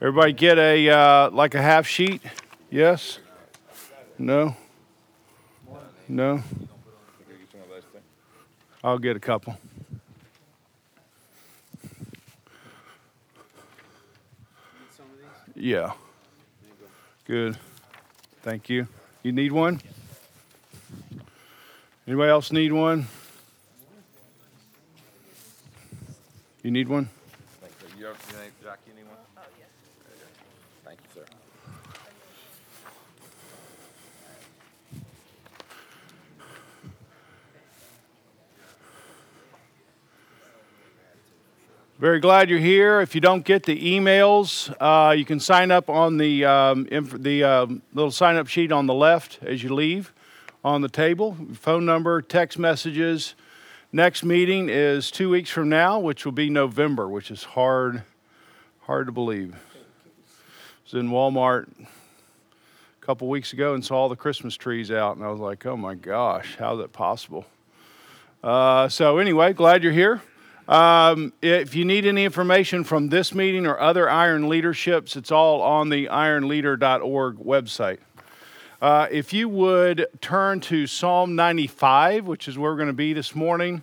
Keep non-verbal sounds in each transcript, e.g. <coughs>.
Everybody get a uh, like a half sheet? Yes? No? No? I'll get a couple. Yeah. Good. Thank you. You need one? Anybody else need one? You need one? Thank you. You, you name, Jack, you need one? Oh, yes. Thank you, sir. Very glad you're here. If you don't get the emails, uh, you can sign up on the, um, inf- the um little sign up sheet on the left as you leave on the table. Phone number, text messages. Next meeting is two weeks from now, which will be November, which is hard, hard to believe. I was in Walmart a couple weeks ago and saw all the Christmas trees out, and I was like, oh my gosh, how is that possible? Uh, so, anyway, glad you're here. Um, if you need any information from this meeting or other Iron Leaderships, it's all on the ironleader.org website. Uh, if you would turn to Psalm 95, which is where we're going to be this morning.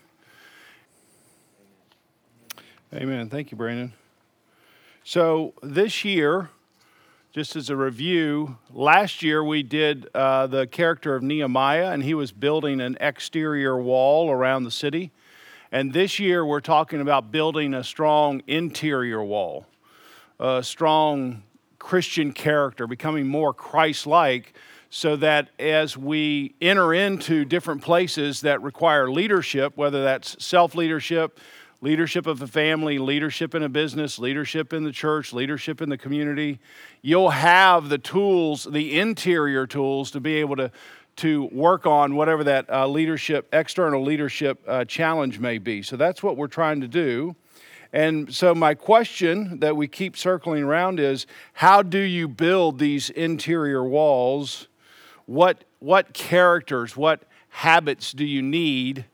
Amen. Thank you, Brandon. So, this year, just as a review, last year we did uh, the character of Nehemiah, and he was building an exterior wall around the city. And this year we're talking about building a strong interior wall, a strong Christian character, becoming more Christ like, so that as we enter into different places that require leadership, whether that's self leadership, leadership of a family, leadership in a business, leadership in the church, leadership in the community, you'll have the tools, the interior tools, to be able to to work on whatever that uh, leadership, external leadership uh, challenge may be. So that's what we're trying to do. And so, my question that we keep circling around is how do you build these interior walls? What, what characters, what habits do you need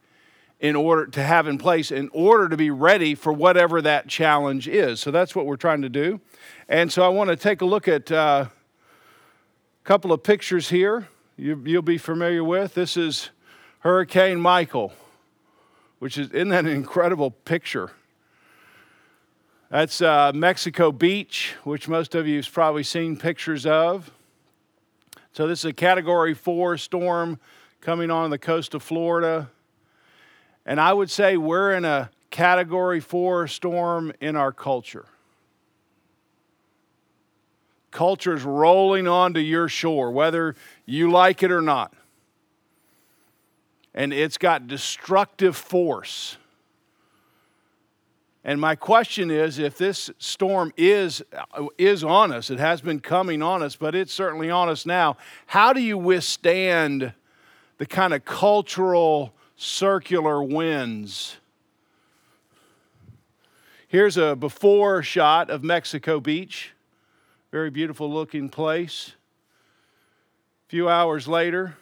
in order to have in place in order to be ready for whatever that challenge is? So, that's what we're trying to do. And so, I want to take a look at uh, a couple of pictures here you, will be familiar with. This is Hurricane Michael, which is, isn't that incredible picture? That's uh, Mexico Beach, which most of you have probably seen pictures of. So, this is a category four storm coming on the coast of Florida. And I would say we're in a category four storm in our culture. Culture's rolling onto your shore, whether you like it or not. And it's got destructive force. And my question is if this storm is, is on us, it has been coming on us, but it's certainly on us now, how do you withstand the kind of cultural circular winds? Here's a before shot of Mexico Beach. Very beautiful looking place. A few hours later,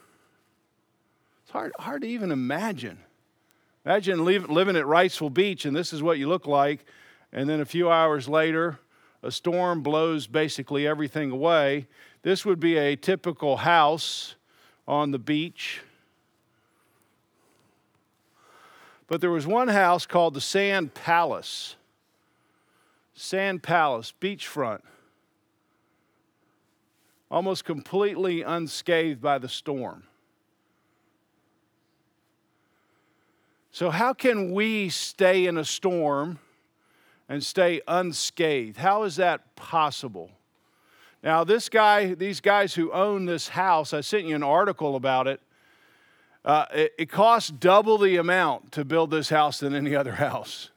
it's hard, hard to even imagine. Imagine living at Wrightsville Beach and this is what you look like, and then a few hours later, a storm blows basically everything away. This would be a typical house on the beach. But there was one house called the Sand Palace. Sand Palace, beachfront almost completely unscathed by the storm. So, how can we stay in a storm and stay unscathed? How is that possible? Now, this guy, these guys who own this house, I sent you an article about it. Uh, it, it costs double the amount to build this house than any other <laughs> house.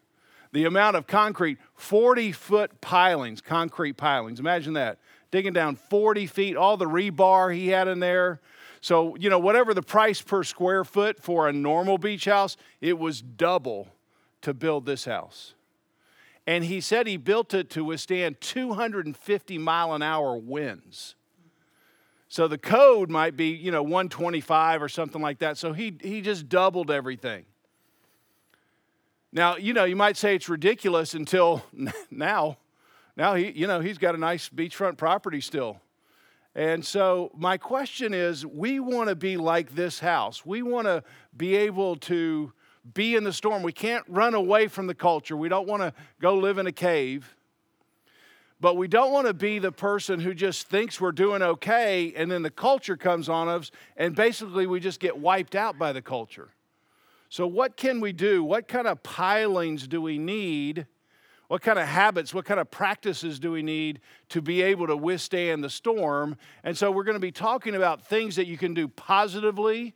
The amount of concrete, 40 foot pilings, concrete pilings. Imagine that digging down 40 feet, all the rebar he had in there. So, you know, whatever the price per square foot for a normal beach house, it was double to build this house. And he said he built it to withstand 250 mile an hour winds. So the code might be, you know, 125 or something like that. So he, he just doubled everything. Now, you know, you might say it's ridiculous until <laughs> now Now he, you know, he's got a nice beachfront property still. And so my question is, we want to be like this house. We want to be able to be in the storm. We can't run away from the culture. We don't want to go live in a cave. But we don't want to be the person who just thinks we're doing okay and then the culture comes on us and basically we just get wiped out by the culture. So, what can we do? What kind of pilings do we need? What kind of habits, what kind of practices do we need to be able to withstand the storm? And so, we're going to be talking about things that you can do positively.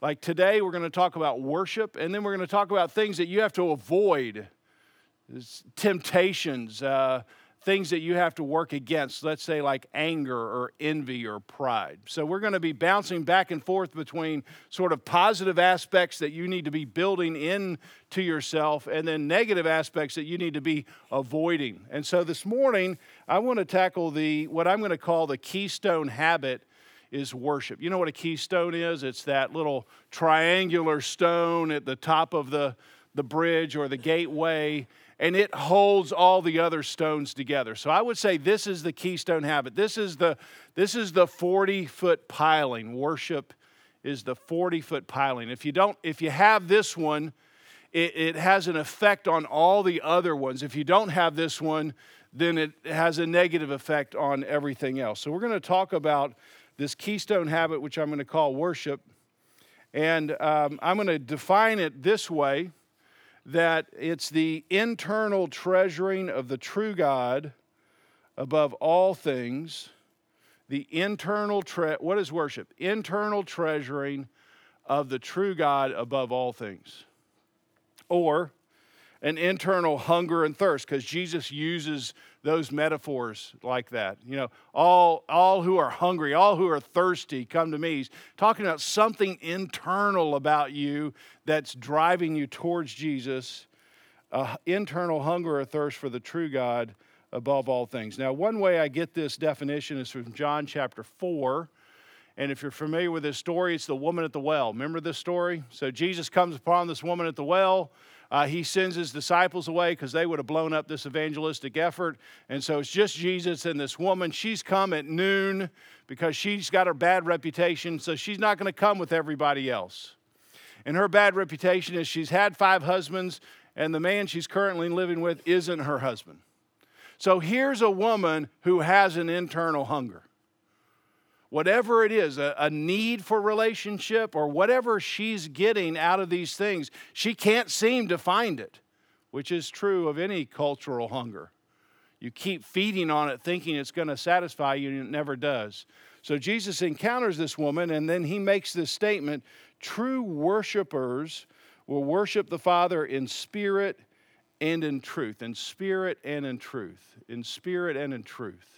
Like today, we're going to talk about worship, and then we're going to talk about things that you have to avoid temptations. Uh, things that you have to work against, let's say like anger or envy or pride. So we're going to be bouncing back and forth between sort of positive aspects that you need to be building into yourself and then negative aspects that you need to be avoiding. And so this morning, I want to tackle the what I'm going to call the keystone habit is worship. You know what a keystone is? It's that little triangular stone at the top of the the bridge or the gateway and it holds all the other stones together. So I would say this is the keystone habit. This is the this is the 40 foot piling. Worship is the 40 foot piling. If you don't, if you have this one, it, it has an effect on all the other ones. If you don't have this one, then it has a negative effect on everything else. So we're going to talk about this keystone habit, which I'm going to call worship. And um, I'm going to define it this way that it's the internal treasuring of the true God above all things. The internal tre- what is worship? Internal treasuring of the true God above all things. Or an internal hunger and thirst, because Jesus uses those metaphors like that. You know, all, all who are hungry, all who are thirsty, come to me. He's talking about something internal about you that's driving you towards Jesus, uh, internal hunger or thirst for the true God above all things. Now, one way I get this definition is from John chapter 4. And if you're familiar with this story, it's the woman at the well. Remember this story? So Jesus comes upon this woman at the well. Uh, he sends his disciples away because they would have blown up this evangelistic effort. And so it's just Jesus and this woman. She's come at noon because she's got her bad reputation, so she's not going to come with everybody else. And her bad reputation is she's had five husbands, and the man she's currently living with isn't her husband. So here's a woman who has an internal hunger whatever it is, a, a, need for relationship or whatever she's getting out of these things, she can't seem to find it, which is true of any cultural hunger. You keep feeding on it thinking it's going to satisfy you, and it never does. So Jesus encounters this woman, and then he makes this statement True worshipers will worship the Father in spirit and in truth. In spirit and in truth. In spirit and in truth.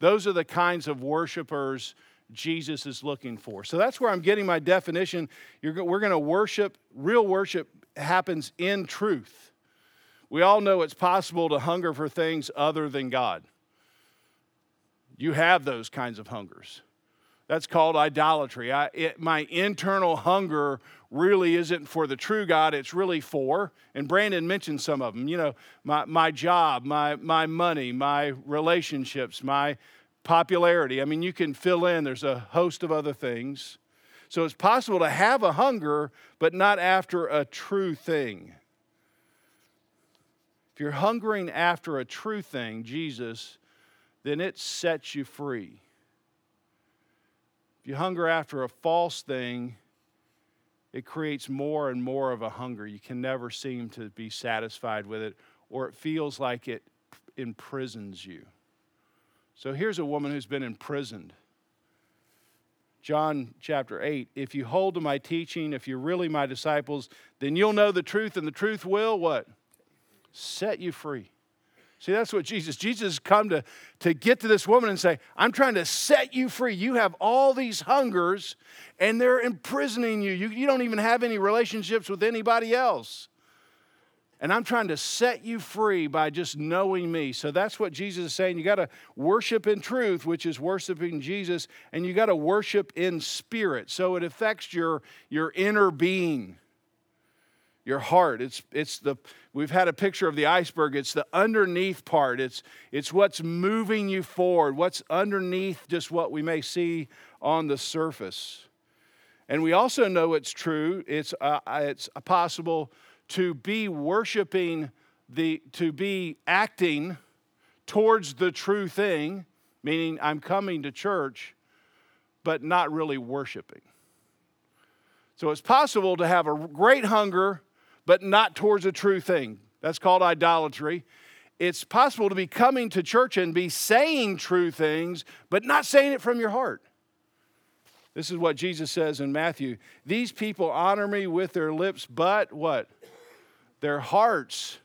Those are the kinds of worshipers Jesus is looking for. So that's where I'm getting my definition. You're, we're going to worship, real worship happens in truth. We all know it's possible to hunger for things other than God. You have those kinds of hungers. That's called idolatry. I, it, my internal hunger really isn't for the true God, it's really for, and Brandon mentioned some of them, you know, my, my job, my, my money, my relationships, my popularity. I mean, you can fill in, there's a host of other things. So it's possible to have a hunger, but not after a true thing. If you're hungering after a true thing, Jesus, then it sets you free. If you hunger after a false thing, it creates more and more of a hunger. You can never seem to be satisfied with it, or it feels like it imprisons you. So here's a woman who's been imprisoned. John chapter 8 If you hold to my teaching, if you're really my disciples, then you'll know the truth, and the truth will what? Set you free. See, that's what Jesus, Jesus come to, to get to this woman and say, I'm trying to set you free. You have all these hungers and they're imprisoning you. You, you don't even have any relationships with anybody else. And I'm trying to set you free by just knowing me. So that's what Jesus is saying. You got to worship in truth, which is worshiping Jesus, and you got to worship in spirit. So it affects your, your inner being. Your heart. It's, it's the, we've had a picture of the iceberg. It's the underneath part. It's, it's what's moving you forward, what's underneath just what we may see on the surface. And we also know it's true, it's, uh, it's possible to be worshiping, the, to be acting towards the true thing, meaning I'm coming to church, but not really worshiping. So it's possible to have a great hunger but not towards a true thing. That's called idolatry. It's possible to be coming to church and be saying true things, but not saying it from your heart. This is what Jesus says in Matthew. These people honor me with their lips, but what? Their hearts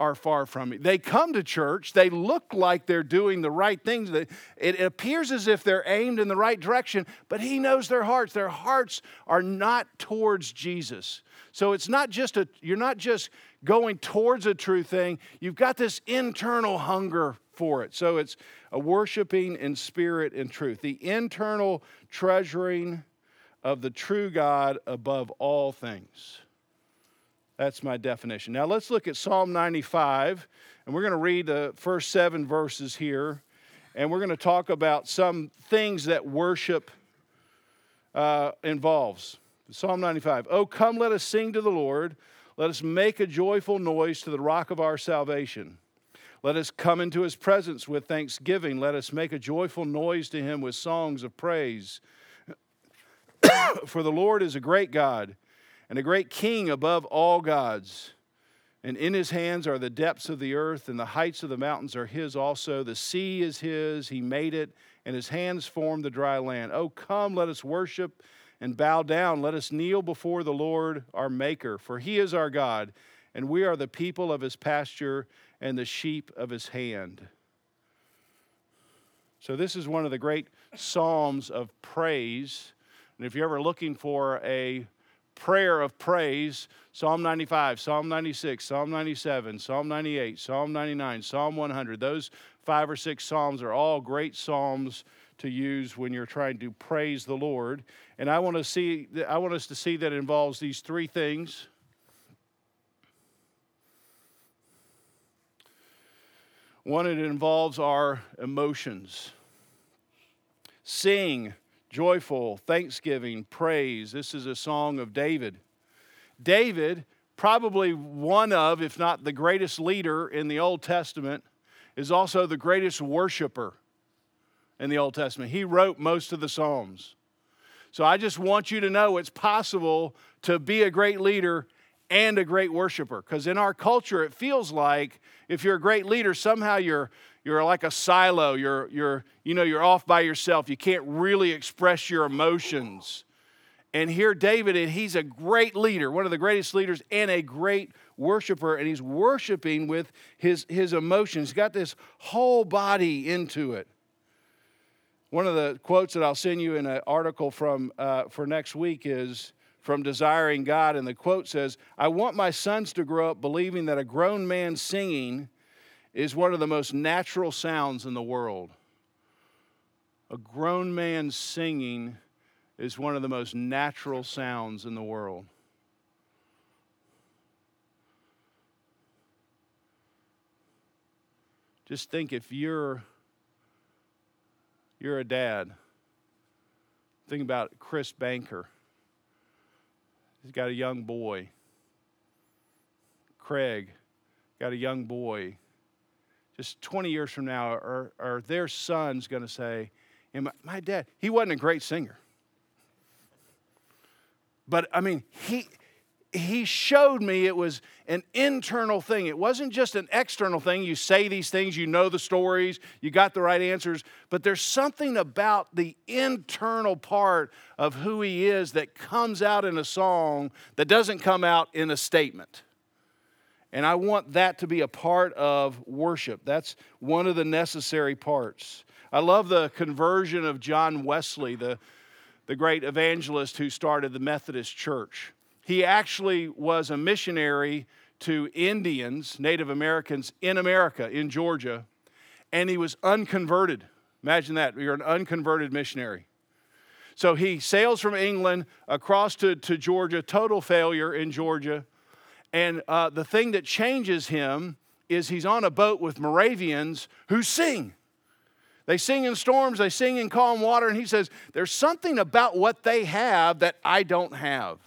are far from me. They come to church, they look like they're doing the right things. It appears as if they're aimed in the right direction, but He knows their hearts. Their hearts are not towards Jesus. So it's not just a, you're not just going towards a true thing, you've got this internal hunger for it. So it's a worshiping in spirit and truth, the internal treasuring of the true God above all things. That's my definition. Now let's look at Psalm 95, and we're going to read the first seven verses here, and we're going to talk about some things that worship uh, involves. Psalm 95. Oh, come, let us sing to the Lord. Let us make a joyful noise to the rock of our salvation. Let us come into his presence with thanksgiving. Let us make a joyful noise to him with songs of praise. <coughs> For the Lord is a great God and a great king above all gods. And in his hands are the depths of the earth, and the heights of the mountains are his also. The sea is his, he made it, and his hands formed the dry land. Oh, come, let us worship and bow down. Let us kneel before the Lord our Maker, for he is our God, and we are the people of his pasture and the sheep of his hand. So, this is one of the great psalms of praise. And if you're ever looking for a prayer of praise Psalm 95, Psalm 96, Psalm 97, Psalm 98, Psalm 99, Psalm 100. Those five or six Psalms are all great Psalms to use when you're trying to praise the Lord. And I want to see I want us to see that involves these three things. One, it involves our emotions. Sing joyful, thanksgiving, praise. This is a song of David. David, probably one of, if not the greatest leader in the Old Testament, is also the greatest worshiper in the Old Testament. He wrote most of the Psalms. So I just want you to know it's possible to be a great leader and a great worshiper. Because in our culture, it feels like if you're a great leader, somehow you're you're like a silo. You're, you're, you know, you're off by yourself. You can't really express your emotions. And here, David, and he's a great leader, one of the greatest leaders, and a great worshiper, and he's worshiping with his, his emotions. He's got this whole body into it. One of the quotes that I'll send you in an article from uh, for next week is from Desiring God, and the quote says, "I want my sons to grow up believing that a grown man singing is one of the most natural sounds in the world. A grown man singing is one of the most natural sounds in the world. Just think if you're you're a dad. Think about Chris Banker. He's got a young boy. Craig got a young boy just 20 years from now, are, are their sons going to say, my, my dad, he wasn't a great singer. But I mean, he, he showed me it was an internal thing. It wasn't just an external thing. You say these things, you know the stories, you got the right answers, but there's something about the internal part of who he is that comes out in a song that doesn't come out in a statement. And I want that to be a part of worship. That's one of the necessary parts. I love the conversion of John Wesley, the, the great evangelist who started the Methodist Church. He actually was a missionary to Indians, Native Americans in America, in Georgia, and he was unconverted. Imagine that. You're an unconverted missionary. So he sails from England across to, to Georgia, total failure in Georgia And uh, the thing that changes him is he's on a boat with Moravians who sing. They sing in storms, they sing in calm water, and he says, There's something about what they have that I don't have.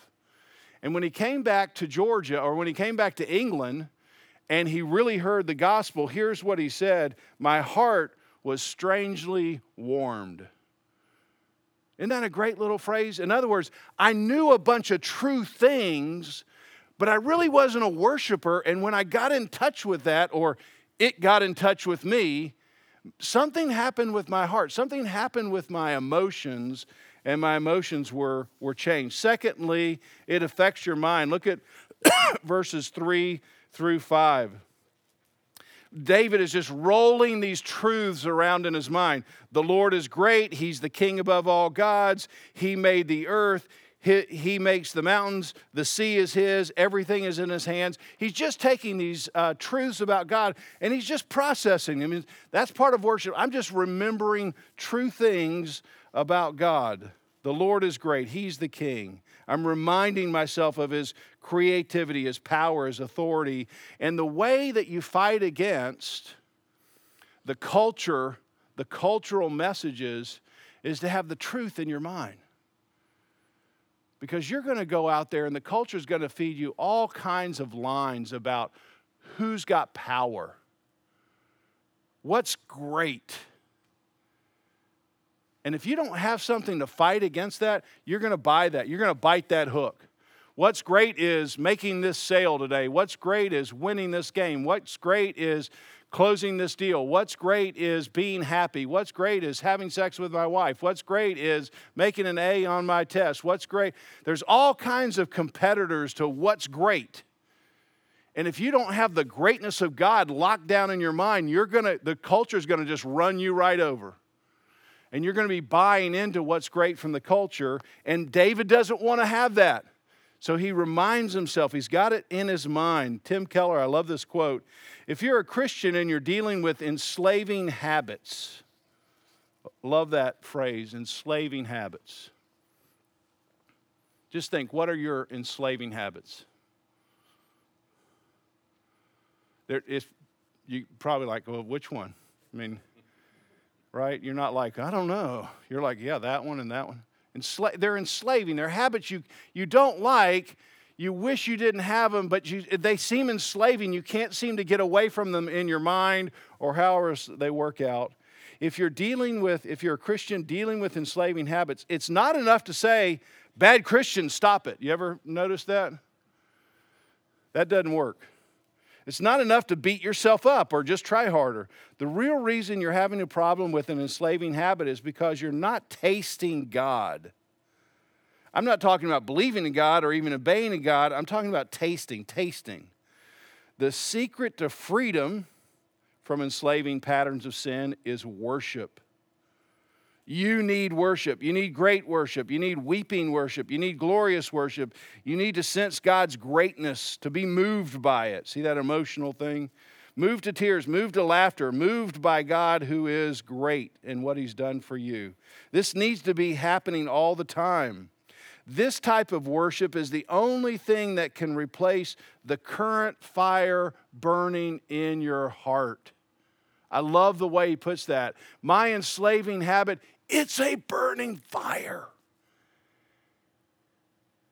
And when he came back to Georgia, or when he came back to England, and he really heard the gospel, here's what he said My heart was strangely warmed. Isn't that a great little phrase? In other words, I knew a bunch of true things, but I really wasn't a worshiper. And when I got in touch with that, or it got in touch with me, something happened with my heart. Something happened with my emotions, and my emotions were, were changed. Secondly, it affects your mind. Look at <coughs> verses 3 through 5. David is just rolling these truths around in his mind. The Lord is great. He's the king above all gods. He made the earth. He, he makes the mountains. The sea is his. Everything is in his hands. He's just taking these uh, truths about God and he's just processing them. I mean, that's part of worship. I'm just remembering true things about God. The Lord is great. He's the king. I'm reminding myself of his creativity, his power, his authority. And the way that you fight against the culture, the cultural messages, is to have the truth in your mind. Because you're going to go out there and the culture is going to feed you all kinds of lines about who's got power, what's great and if you don't have something to fight against that, you're going to buy that. You're going to bite that hook. What's great is making this sale today. What's great is winning this game. What's great is closing this deal. What's great is being happy. What's great is having sex with my wife. What's great is making an A on my test. What's great? There's all kinds of competitors to what's great. And if you don't have the greatness of God locked down in your mind, you're going to the culture's going to just run you right over and you're going to be buying into what's great from the culture. And David doesn't want to have that. So he reminds himself, he's got it in his mind. Tim Keller, I love this quote. If you're a Christian and you're dealing with enslaving habits, love that phrase, enslaving habits. Just think, what are your enslaving habits? There, if you probably like, well, which one? I mean, right? You're not like, I don't know. You're like, yeah, that one and that one. Ensla- they're enslaving. They're habits you, you don't like. You wish you didn't have them, but you, they seem enslaving. You can't seem to get away from them in your mind or however they work out. If you're dealing with, if you're a Christian dealing with enslaving habits, it's not enough to say, bad Christians, stop it. You ever notice that? That doesn't work. It's not enough to beat yourself up or just try harder. The real reason you're having a problem with an enslaving habit is because you're not tasting God. I'm not talking about believing in God or even obeying in God. I'm talking about tasting, tasting. The secret to freedom from enslaving patterns of sin is worship. You need worship. You need great worship. You need weeping worship. You need glorious worship. You need to sense God's greatness, to be moved by it. See that emotional thing? Moved to tears, moved to laughter, moved by God who is great and what He's done for you. This needs to be happening all the time. This type of worship is the only thing that can replace the current fire burning in your heart. I love the way he puts that. My enslaving habit it's a burning fire.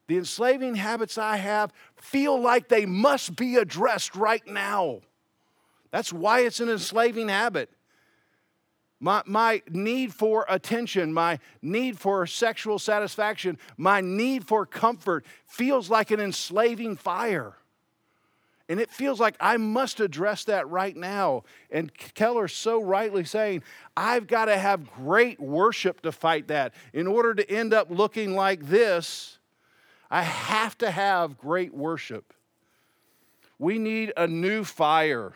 The enslaving habits I have feel like they must be addressed right now. That's why it's an enslaving habit. My, my need for attention, my need for sexual satisfaction, my need for comfort feels like an enslaving fire. And it feels like I must address that right now. And Keller's so rightly saying, I've got to have great worship to fight that. In order to end up looking like this, I have to have great worship. We need a new fire.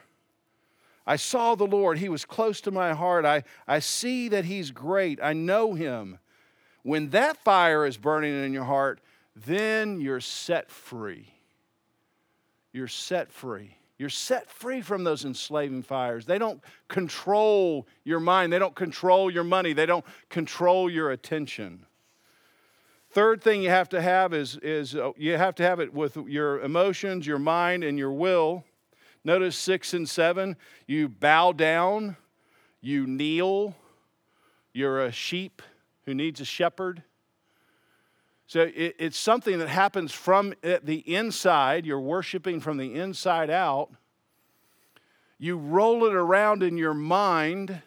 I saw the Lord. He was close to my heart. I, I see that He's great. I know Him. When that fire is burning in your heart, then you're set free you're set free. You're set free from those enslaving fires. They don't control your mind, they don't control your money, they don't control your attention. Third thing you have to have is, is uh, you have to have it with your emotions, your mind, and your will. Notice six and seven. You bow down, you kneel, you're a sheep who needs a shepherd. So it, it's something that happens from the inside. You're worshiping from the inside out. You roll it around in your mind,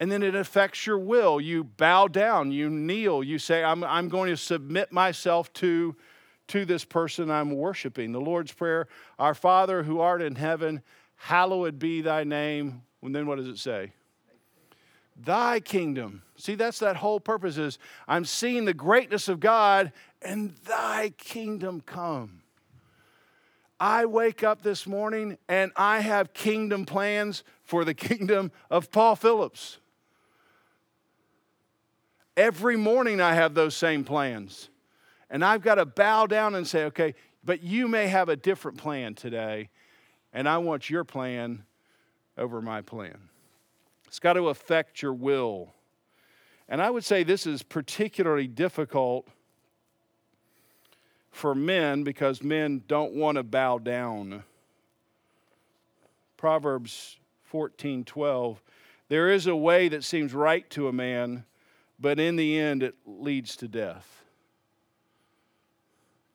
and then it affects your will. You bow down, you kneel, you say, I'm, I'm going to submit myself to, to this person I'm worshiping. The Lord's Prayer Our Father who art in heaven, hallowed be thy name. And then what does it say? Thy kingdom. See, that's that whole purpose is I'm seeing the greatness of God and thy kingdom come. I wake up this morning and I have kingdom plans for the <laughs> kingdom of Paul Phillips. Every morning I have those same plans. And I've got to bow down and say, okay, but you may have a different plan today, and I want your plan over my plan. It's got to affect your will. And I would say this is particularly difficult for men because men don't want to bow down. Proverbs 14 12. There is a way that seems right to a man, but in the end it leads to death.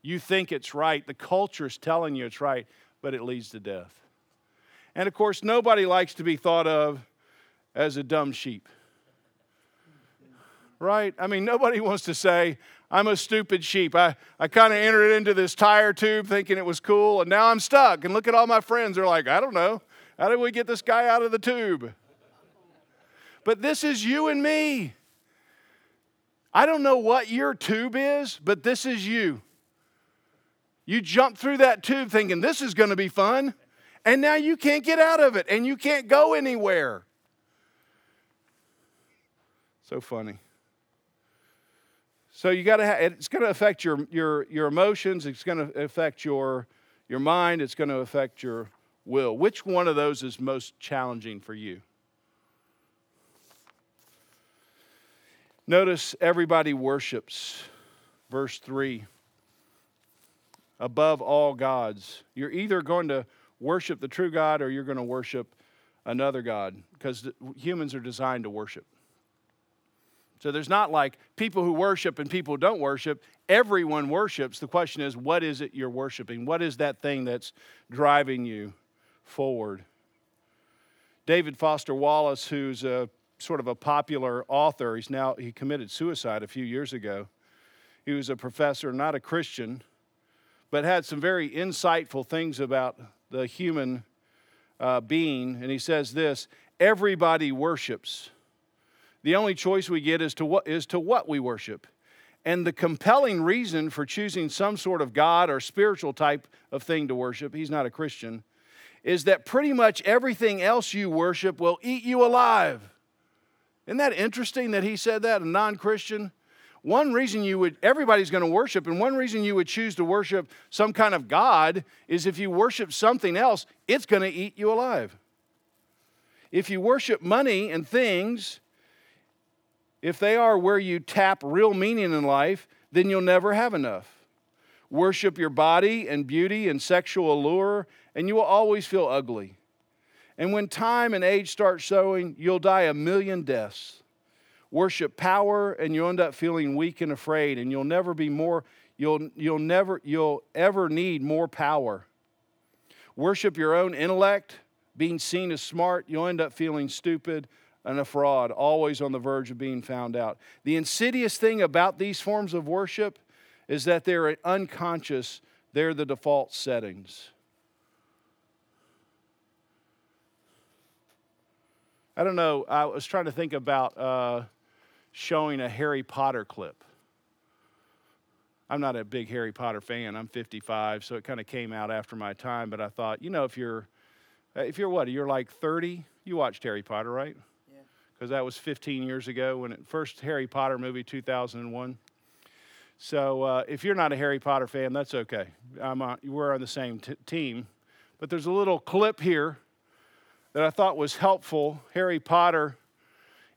You think it's right, the culture is telling you it's right, but it leads to death. And of course, nobody likes to be thought of as a dumb sheep. Right? I mean, nobody wants to say, I'm a stupid sheep. I, I kind of entered into this tire tube thinking it was cool, and now I'm stuck. And look at all my friends. They're like, I don't know. How did we get this guy out of the tube? But this is you and me. I don't know what your tube is, but this is you. You jump through that tube thinking this is going to be fun, and now you can't get out of it and you can't go anywhere. So funny. So you got to. have it's going to affect your your your emotions. It's going to affect your your mind. It's going to affect your will. Which one of those is most challenging for you? Notice everybody worships. Verse 3 above all gods. You're either going to worship the true God or you're going to worship another God because humans are designed to worship. So there's not like people who worship and people who don't worship. Everyone worships. The question is, what is it you're worshiping? What is that thing that's driving you forward? David Foster Wallace, who's a sort of a popular author, he's now he committed suicide a few years ago. He was a professor, not a Christian, but had some very insightful things about the human uh, being. And he says this: everybody worships the only choice we get is to what, is to what we worship. And the compelling reason for choosing some sort of God or spiritual type of thing to worship, he's not a Christian, is that pretty much everything else you worship will eat you alive. Isn't that interesting that he said that, a non Christian? One reason you would, everybody's going to worship, and one reason you would choose to worship some kind of God is if you worship something else, it's going to eat you alive. If you worship money and things, if they are where you tap real meaning in life, then you'll never have enough. Worship your body and beauty and sexual allure, and you will always feel ugly. And when time and age start showing, you'll die a million deaths. Worship power, and you'll end up feeling weak and afraid, and you'll never be more, you'll, you'll never, you'll ever need more power. Worship your own intellect, being seen as smart, you'll end up feeling stupid, and a fraud, always on the verge of being found out. The insidious thing about these forms of worship is that they're unconscious, they're the default settings. I don't know, I was trying to think about uh, showing a Harry Potter clip. I'm not a big Harry Potter fan. I'm 55, so it kind of came out after my time. But I thought, you know, if you're, if you're what, you're like 30, you watched Harry Potter, right? Because that was 15 years ago when it first Harry Potter movie 2001. So uh, if you're not a Harry Potter fan, that's okay. On, we're on the same t- team. But there's a little clip here that I thought was helpful. Harry Potter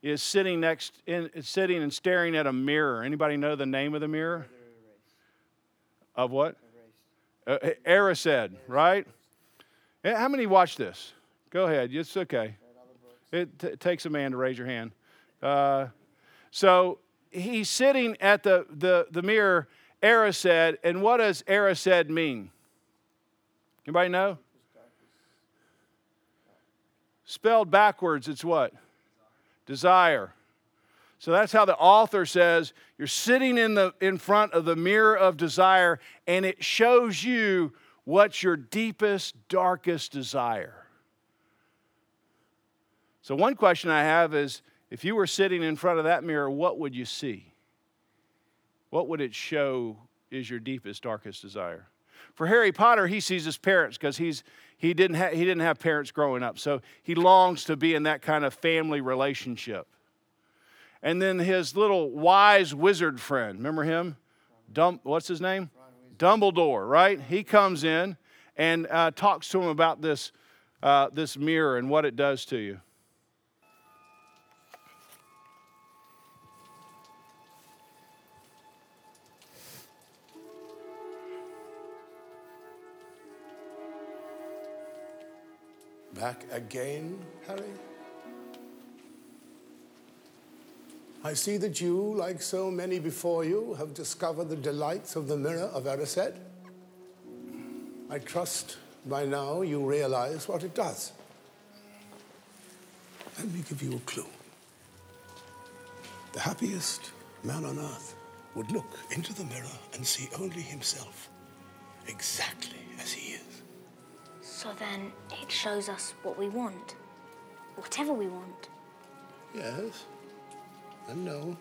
is sitting next in sitting and staring at a mirror. Anybody know the name of the mirror? Of what? Uh, Erised, right? How many watch this? Go ahead. It's okay. It t- takes a man to raise your hand. Uh, so he's sitting at the, the, the mirror, Erised, and what does Erised mean? Anybody know? Spelled backwards, it's what? Desire. So that's how the author says you're sitting in, the, in front of the mirror of desire, and it shows you what's your deepest, darkest desire. So, one question I have is if you were sitting in front of that mirror, what would you see? What would it show is your deepest, darkest desire? For Harry Potter, he sees his parents because he's he didn't ha- he didn't have parents growing up, so he longs to be in that kind of family relationship. And then his little wise wizard friend, remember him? Dum- what's his name? Dumbledore, right? He comes in and uh, talks to him about this uh, this mirror and what it does to you. Back again, Harry? I see that you, like so many before you, have discovered the delights of the mirror of Erised. I trust by now you realize what it does. Let me give you a clue. The happiest man on earth would look into the mirror and see only himself, exactly as he is. So then it shows us what we want. Whatever we want. Yes and no.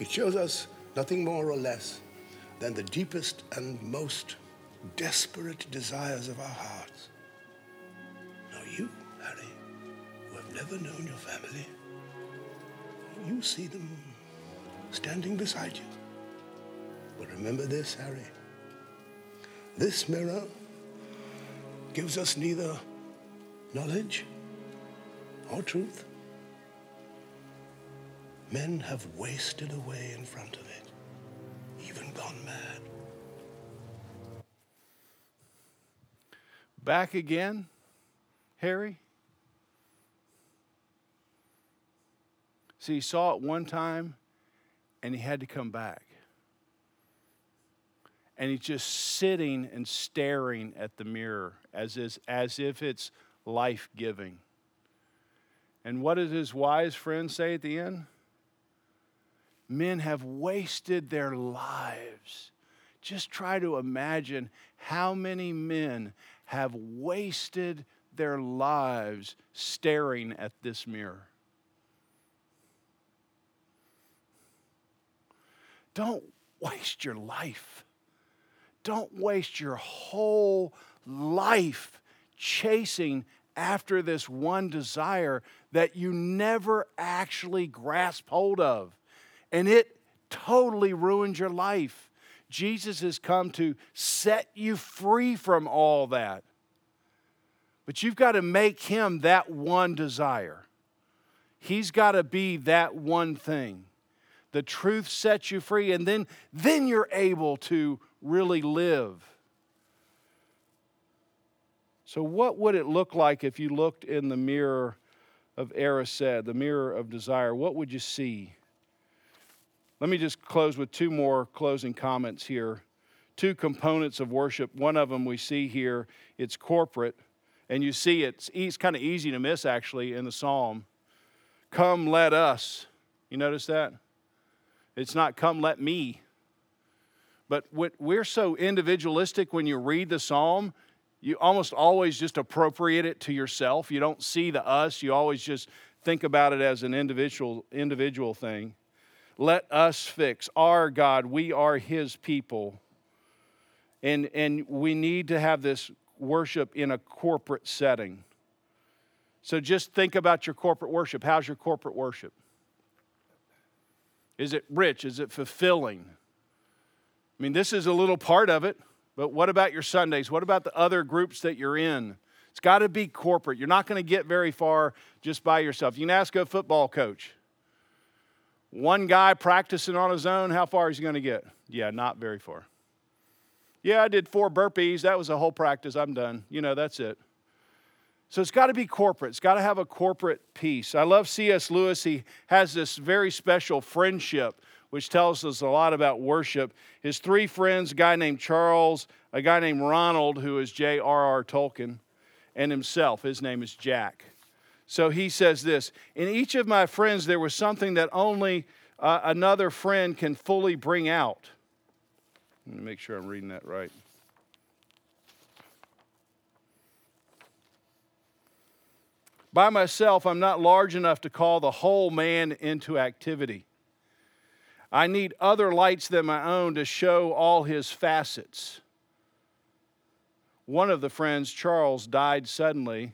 It shows us nothing more or less than the deepest and most desperate desires of our hearts. Now, you, Harry, who have never known your family, you see them standing beside you. But remember this, Harry. This mirror gives us neither knowledge or truth. Men have wasted away in front of it, even gone mad. Back again, Harry? See, he saw it one time and he had to come back. And he's just sitting and staring at the mirror as, is, as if it's life giving. And what does his wise friend say at the end? Men have wasted their lives. Just try to imagine how many men have wasted their lives staring at this mirror. Don't waste your life. Don't waste your whole life chasing after this one desire that you never actually grasp hold of. And it totally ruins your life. Jesus has come to set you free from all that. But you've got to make him that one desire. He's got to be that one thing. The truth sets you free, and then, then you're able to really live. So, what would it look like if you looked in the mirror of Erised, the mirror of desire? What would you see? Let me just close with two more closing comments here. Two components of worship. One of them we see here, it's corporate, and you see it's, it's kind of easy to miss actually in the psalm. Come, let us. You notice that? It's not come, let me. But we're so individualistic when you read the psalm, you almost always just appropriate it to yourself. You don't see the us, you always just think about it as an individual, individual thing. Let us fix our God. We are His people. And, and we need to have this worship in a corporate setting. So just think about your corporate worship. How's your corporate worship? Is it rich? Is it fulfilling? I mean, this is a little part of it, but what about your Sundays? What about the other groups that you're in? It's got to be corporate. You're not going to get very far just by yourself. You can ask a football coach. One guy practicing on his own, how far is he going to get? Yeah, not very far. Yeah, I did four burpees. That was a whole practice. I'm done. You know, that's it. So it's got to be corporate. It's got to have a corporate piece. I love C.S. Lewis. He has this very special friendship, which tells us a lot about worship. His three friends, a guy named Charles, a guy named Ronald, who is J.R.R. Tolkien, and himself. His name is Jack. So he says this In each of my friends, there was something that only uh, another friend can fully bring out. Let me make sure I'm reading that right. By myself, I'm not large enough to call the whole man into activity. I need other lights than my own to show all his facets. One of the friends, Charles, died suddenly,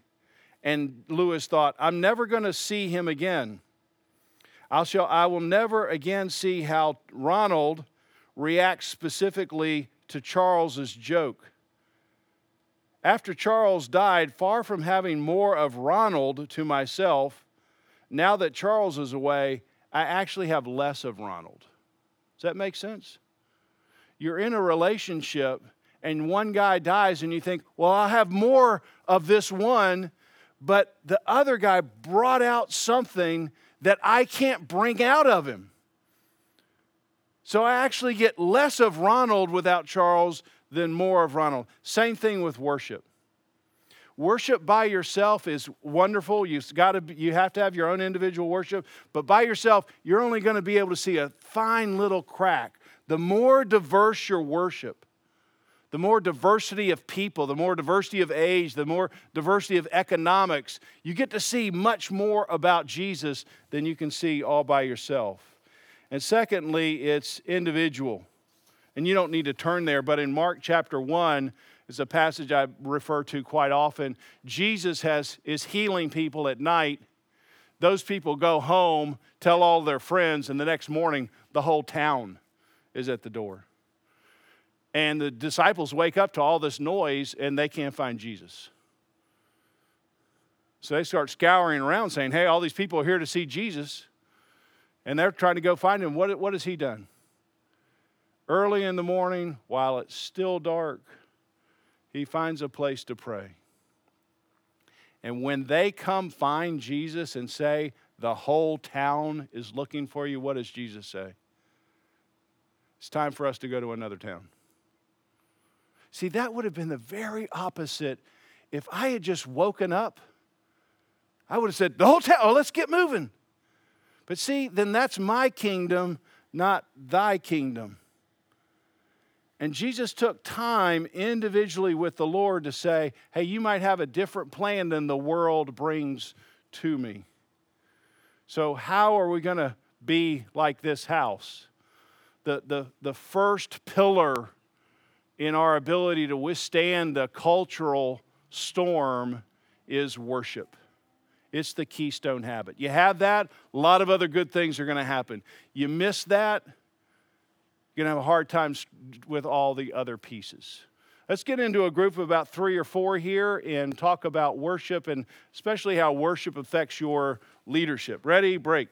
and Lewis thought, I'm never going to see him again. I, shall, I will never again see how Ronald reacts specifically to Charles's joke. After Charles died, far from having more of Ronald to myself, now that Charles is away, I actually have less of Ronald. Does that make sense? You're in a relationship and one guy dies, and you think, well, I'll have more of this one, but the other guy brought out something that I can't bring out of him. So I actually get less of Ronald without Charles than more of Ronald. Same thing with worship. Worship by yourself is wonderful. You've got to, you have to have your own individual worship, but by yourself, you're only going to be able to see a fine little crack. The more diverse your worship, the more diversity of people, the more diversity of age, the more diversity of economics, you get to see much more about Jesus than you can see all by yourself. And secondly, it's individual. And you don't need to turn there, but in Mark chapter 1 is a passage I refer to quite often. Jesus has, is healing people at night. Those people go home, tell all their friends, and the next morning, the whole town is at the door. And the disciples wake up to all this noise and they can't find Jesus. So they start scouring around saying, Hey, all these people are here to see Jesus and they're trying to go find him. What, what has he done? Early in the morning, while it's still dark, he finds a place to pray. And when they come find Jesus and say, the whole town is looking for you, what does Jesus say? It's time for us to go to another town. See, that would have been the very opposite if I had just woken up. I would have said, the whole town, oh, let's get moving. But see, then that's my kingdom, not thy kingdom. And Jesus took time individually with the Lord to say, hey, you might have a different plan than the world brings to me. So, how are we going to be like this house? The, the, the first pillar in our ability to withstand the cultural storm is worship. It's the keystone habit. You have that, a lot of other good things are going to happen. You miss that, you're going to have a hard time with all the other pieces. Let's get into a group of about three or four here and talk about worship and especially how worship affects your leadership. Ready? Break.